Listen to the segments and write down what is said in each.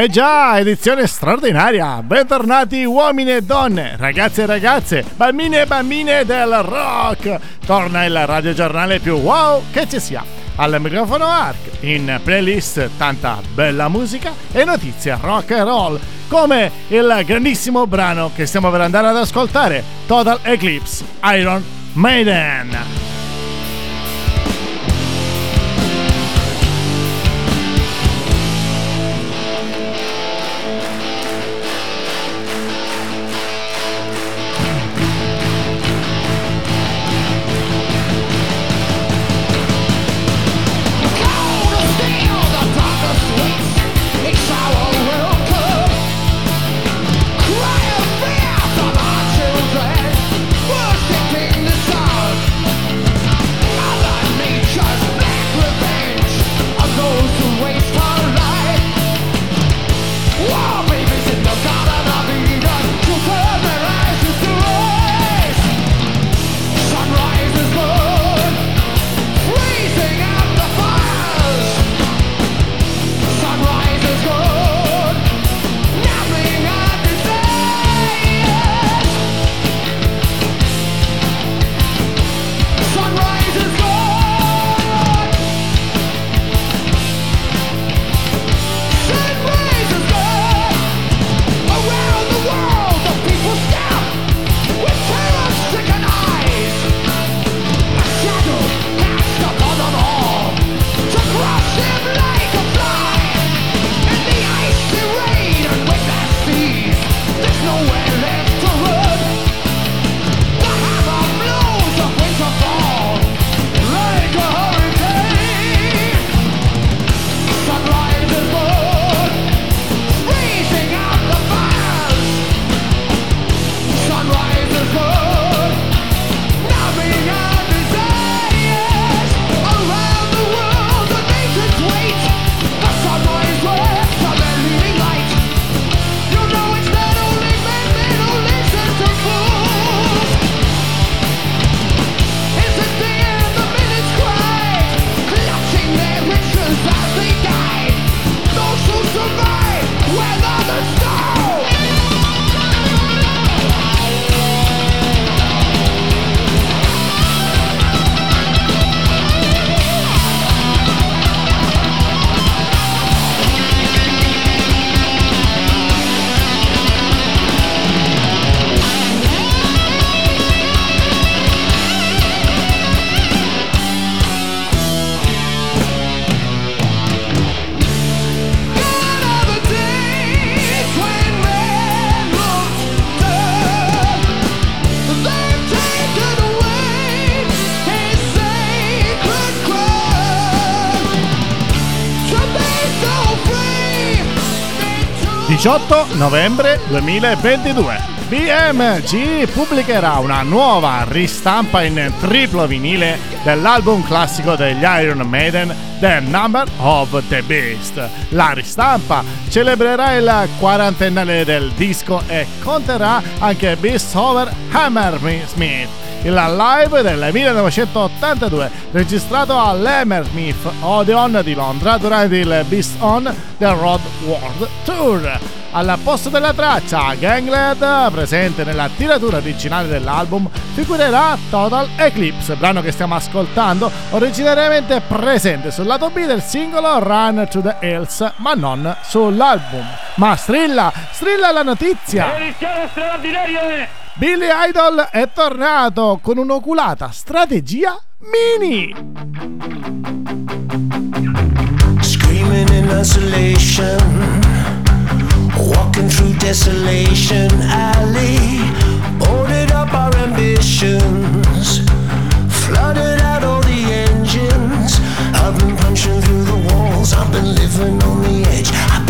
Eh già, edizione straordinaria! Bentornati uomini e donne, ragazzi e ragazze, bambini e bambine del rock! Torna il radiogiornale più wow che ci sia. Al microfono Ark, in playlist tanta bella musica e notizie rock and roll, come il grandissimo brano che stiamo per andare ad ascoltare, Total Eclipse Iron Maiden. 18 novembre 2022. BMG pubblicherà una nuova ristampa in triplo vinile dell'album classico degli Iron Maiden The Number of the Beast. La ristampa celebrerà il quarantennale del disco e conterrà anche Beast Over Hammersmith il live del 1982 registrato all'Hammersmith Odeon di Londra durante il Beast On The Road World Tour. Al posto della traccia Gangland, presente nella tiratura originale dell'album, figurerà Total Eclipse, brano che stiamo ascoltando, originariamente presente sul lato B del singolo Run to the Hills, ma non sull'album. Ma strilla, strilla la notizia! Edizione straordinaria! Billy Idol è tornato con un'oculata strategia mini. Screaming in isolation, walking through desolation alley, ordered up our ambitions, flooded out all the engines. I've been punching through the walls, I've been living on the edge. with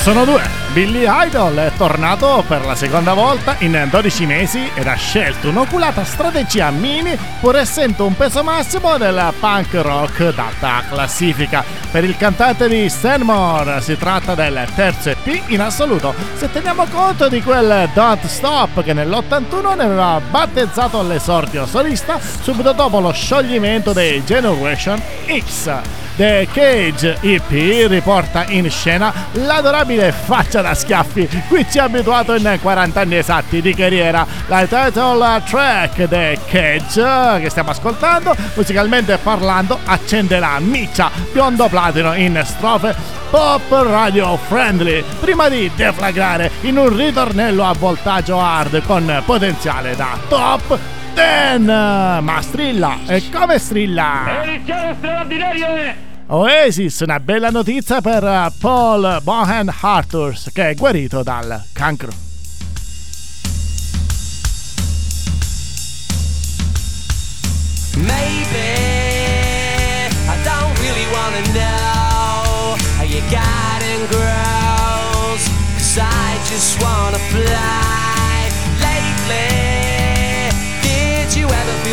Sono due. Billy Idol è tornato per la seconda volta in 12 mesi ed ha scelto un'oculata strategia mini pur essendo un peso massimo del punk rock data classifica. Per il cantante di Stanmore si tratta del terzo EP in assoluto, se teniamo conto di quel Don't Stop che nell'81 ne aveva battezzato l'esordio solista subito dopo lo scioglimento dei Generation X. The Cage EP riporta in scena l'adorabile faccia da schiaffi. Qui ci ha abituato in 40 anni esatti di carriera. La title track The Cage che stiamo ascoltando musicalmente parlando accende la miccia biondo platino in strofe pop radio friendly. Prima di deflagrare in un ritornello a voltaggio hard con potenziale da top 10 ma strilla e come strilla? Eh. Oasis, una bella notizia per uh, Paul Bohan Arthurs che è guarito dal cancro. Maybe I don't really wanna know how you got in girls Cause I just wanna fly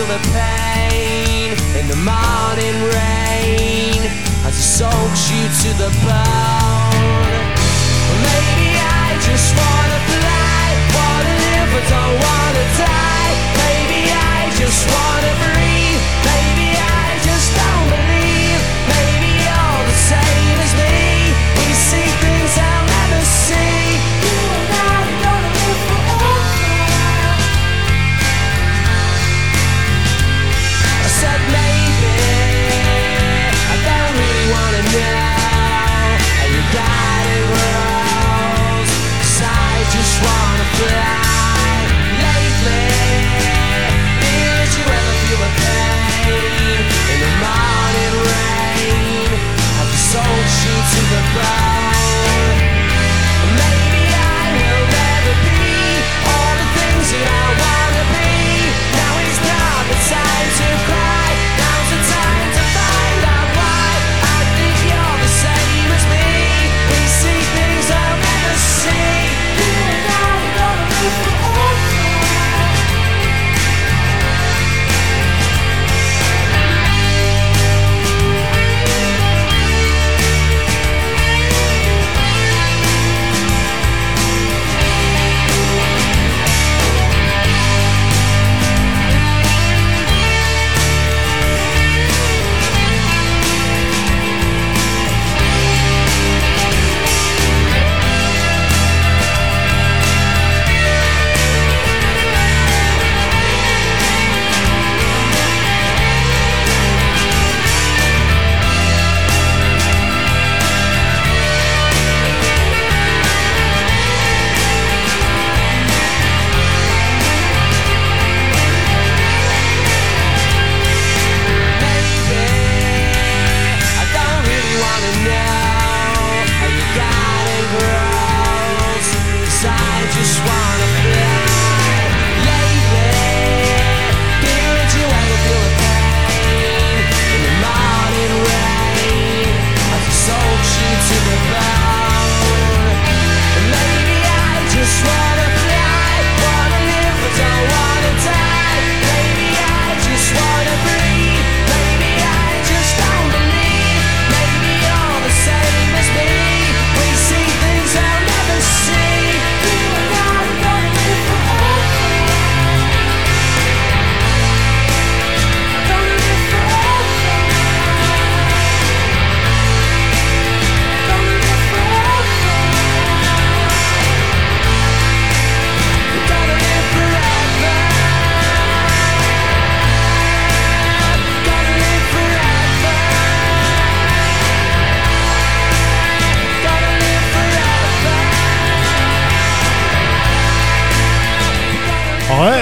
the pain in the morning rain as it soaks you to the bone. Maybe I just wanna fly, wanna live but don't wanna die. Maybe I just wanna breathe.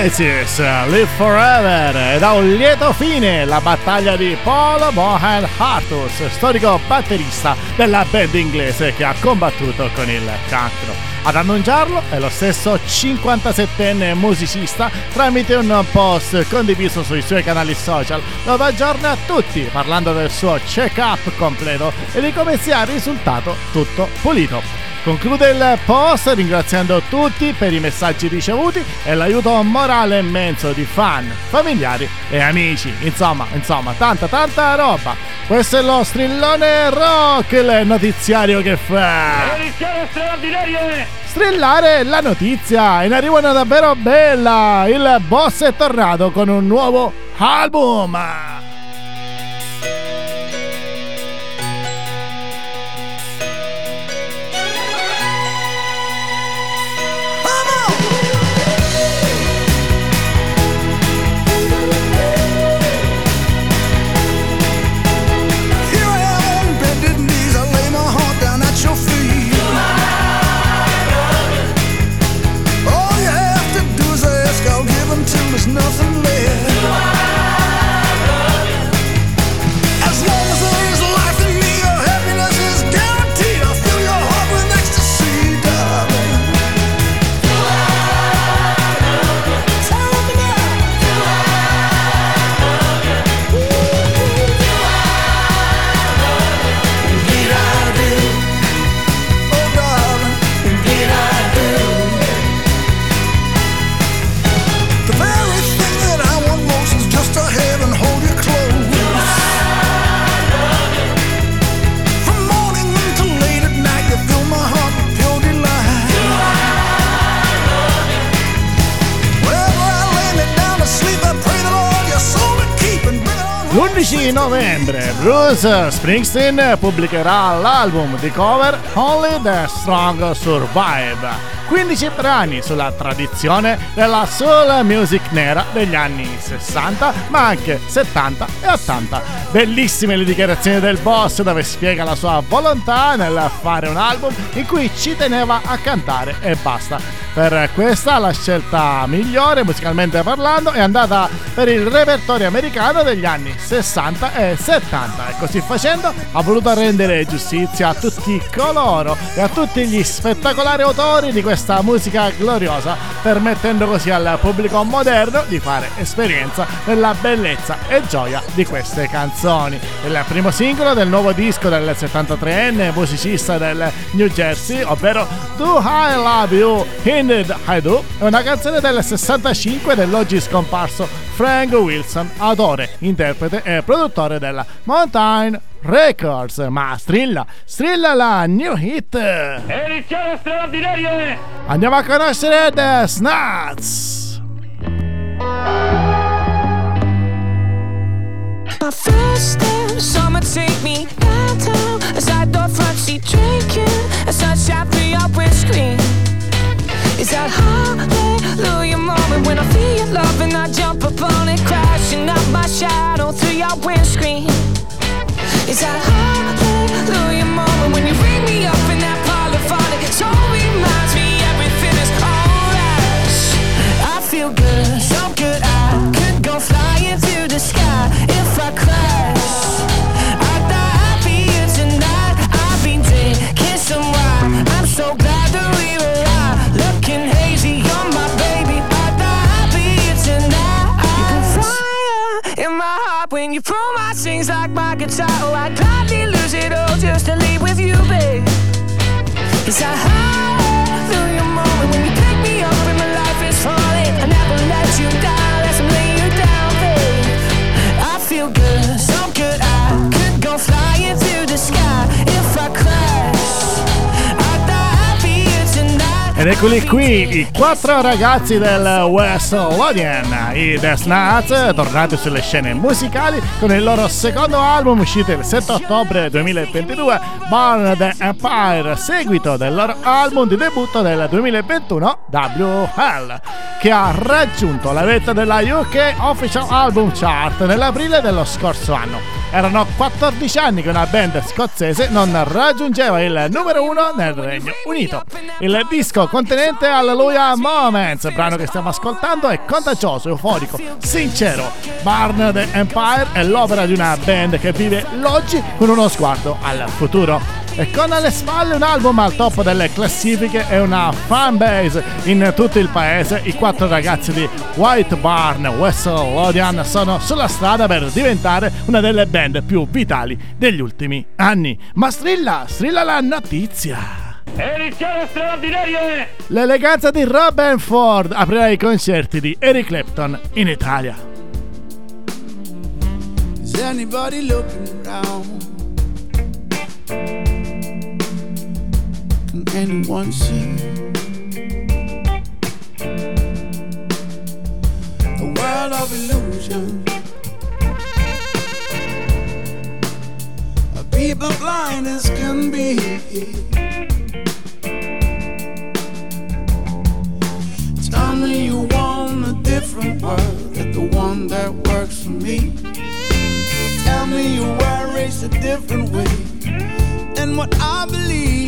Oasis, Live Forever ed ha un lieto fine la battaglia di Paul Bohan Hartus, storico batterista della band inglese che ha combattuto con il cancro. Ad annunciarlo è lo stesso 57enne musicista tramite un post condiviso sui suoi canali social dove aggiorna tutti parlando del suo check-up completo e di come sia risultato tutto pulito. Conclude il post ringraziando tutti per i messaggi ricevuti e l'aiuto morale immenso di fan, familiari e amici. Insomma, insomma, tanta tanta roba. Questo è lo strillone rock, il notiziario che fa. Edizione straordinario Strillare la notizia. In arrivo una davvero bella. Il boss è tornato con un nuovo album. Novembre Bruce Springsteen pubblicherà l'album di cover Only the Strong Survive. 15 brani sulla tradizione della soul music nera degli anni 60, ma anche 70 e 80. Bellissime le dichiarazioni del boss dove spiega la sua volontà nel fare un album in cui ci teneva a cantare e basta. Per questa la scelta migliore musicalmente parlando è andata per il repertorio americano degli anni 60 e 70 e così facendo ha voluto rendere giustizia a tutti coloro e a tutti gli spettacolari autori di questa musica gloriosa permettendo così al pubblico moderno di fare esperienza della bellezza e gioia di queste canzoni. Il primo singolo del nuovo disco del 73enne musicista del New Jersey, ovvero Do I Love You in I Do, è una canzone del 65 dell'oggi scomparso Frank Wilson, autore, interprete e produttore della Mountain Records. Ma strilla, strilla la new hit! Edizione straordinario è Andiamo a conoscere The Snuts! My first step, summer take me downtown. Aside the front seat drinking, a sunshine free up windscreen. It's that hallelujah moment when I feel your love and I jump upon it, crashing up my shadow through your windscreen. It's that hallelujah moment when you eccoli qui, i quattro ragazzi del West Lothian, i The Snuts, tornati sulle scene musicali con il loro secondo album uscito il 7 ottobre 2022, Born the Empire, seguito del loro album di debutto del 2021, WL, che ha raggiunto la vetta della UK Official Album Chart nell'aprile dello scorso anno. Erano 14 anni che una band scozzese non raggiungeva il numero uno nel Regno Unito. Il disco contenente Hallelujah Moments, brano che stiamo ascoltando, è contagioso, euforico, sincero. Barn the Empire è l'opera di una band che vive l'oggi con uno sguardo al futuro e con alle spalle un album al top delle classifiche e una fanbase in tutto il paese, i quattro ragazzi di White Barn West Lothian sono sulla strada per diventare una delle band più vitali degli ultimi anni. Ma strilla, strilla la notizia! Edizione straordinaria! L'eleganza di Robin Ford aprirà i concerti di Eric Clapton in Italia. Is anybody looking around? Can anyone see a world of illusion? A people blind as can be. Tell me you want a different world than the one that works for me. Tell me you were a different way than what I believe.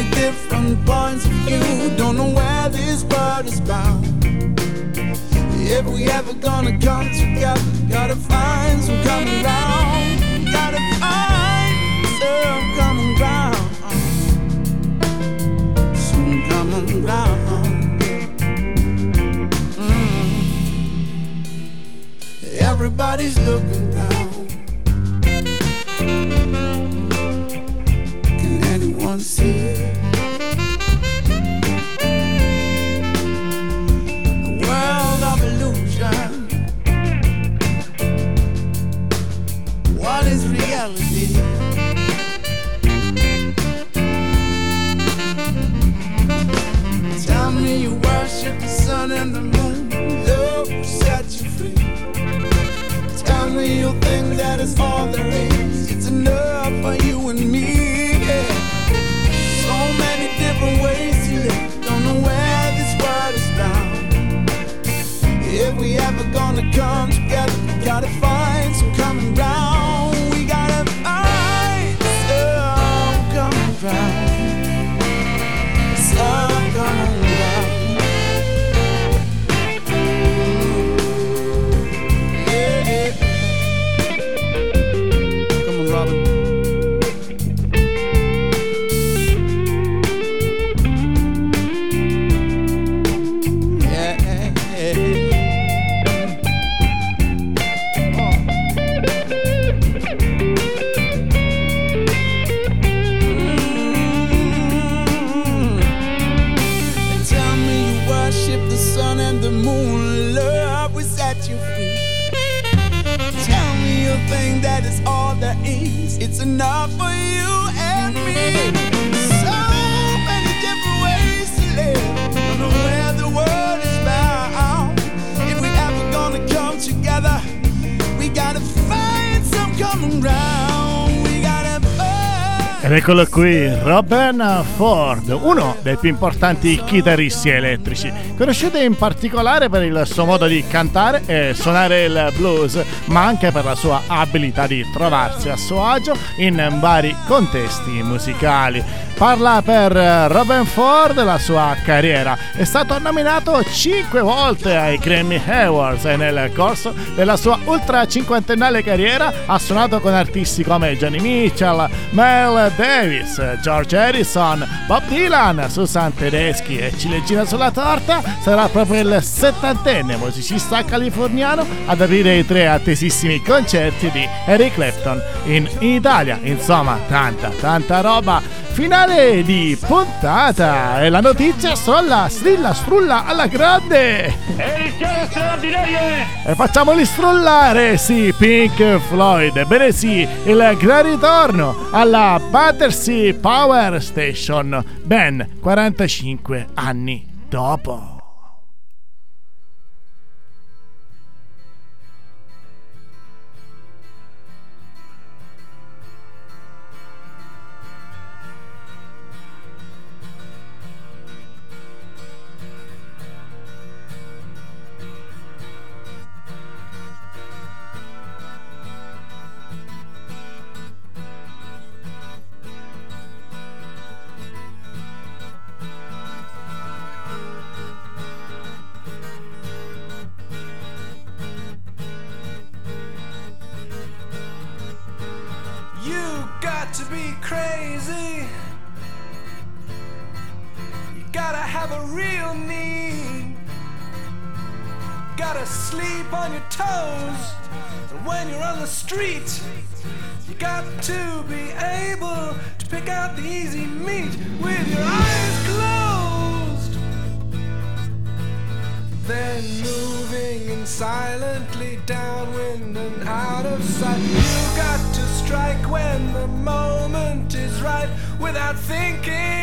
Many different points of view, don't know where this world is bound. If we ever gonna come together, gotta find some common ground. Gotta find some common ground. Some common ground. Mm. Everybody's looking come together, we gotta find Ed eccolo qui, Robin Ford, uno dei più importanti chitarristi elettrici, conosciuto in particolare per il suo modo di cantare e suonare il blues, ma anche per la sua abilità di trovarsi a suo agio in vari contesti musicali. Parla per Robin Ford la sua carriera. È stato nominato 5 volte ai Grammy Awards e nel corso della sua ultra cinquantennale carriera ha suonato con artisti come Johnny Mitchell, Mel Davis, George Harrison, Bob Dylan, Susan Tedeschi e ciliegina sulla torta sarà proprio il settantenne musicista californiano ad aprire i tre attesissimi concerti di Eric Clapton in Italia. Insomma, tanta, tanta roba. Finale di puntata e la notizia strilla, strilla, strulla alla grande. Edizione straordinaria! eh! E facciamoli strullare, sì, Pink Floyd. Ebbene sì, il gran ritorno alla Battersea Power Station, ben 45 anni dopo. Sleep on your toes. And when you're on the street, you got to be able to pick out the easy meat with your eyes closed. Then moving in silently downwind and out of sight. You've got to strike when the moment is right without thinking.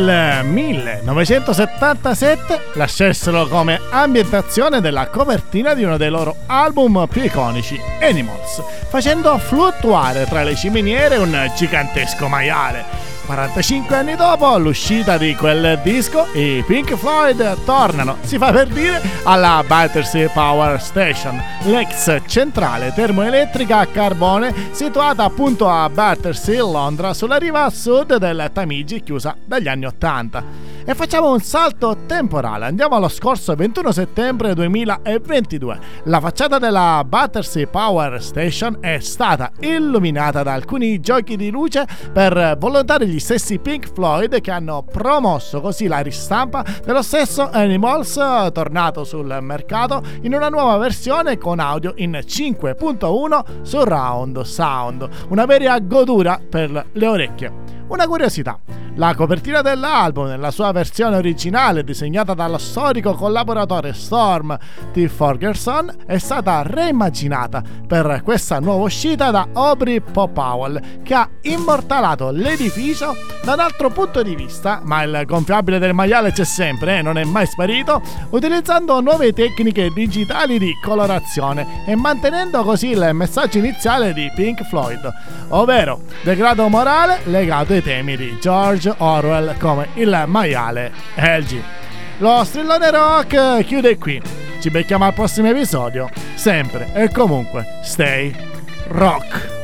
Nel 1977 la scelsero come ambientazione della copertina di uno dei loro album più iconici, Animals, facendo fluttuare tra le ciminiere un gigantesco maiale. 45 anni dopo l'uscita di quel disco, i Pink Floyd tornano, si fa per dire, alla Battersea Power Station, l'ex centrale termoelettrica a carbone situata appunto a Battersea, Londra, sulla riva sud del Tamigi, chiusa dagli anni 80. E facciamo un salto temporale, andiamo allo scorso 21 settembre 2022. La facciata della Battersea Power Station è stata illuminata da alcuni giochi di luce per volontari gli stessi Pink Floyd che hanno promosso così la ristampa dello stesso Animals tornato sul mercato in una nuova versione con audio in 5.1 surround sound, una vera godura per le orecchie. Una curiosità, La copertina dell'album, nella sua versione originale disegnata dallo storico collaboratore Storm T. Ferguson, è stata reimmaginata per questa nuova uscita da Aubrey Popowell, che ha immortalato l'edificio da un altro punto di vista, ma il gonfiabile del maiale c'è sempre, eh, non è mai sparito, utilizzando nuove tecniche digitali di colorazione e mantenendo così il messaggio iniziale di Pink Floyd, ovvero degrado morale legato ai temi di George Orwell come il maiale LG. Lo strillone rock chiude qui. Ci becchiamo al prossimo episodio. Sempre e comunque, stay rock.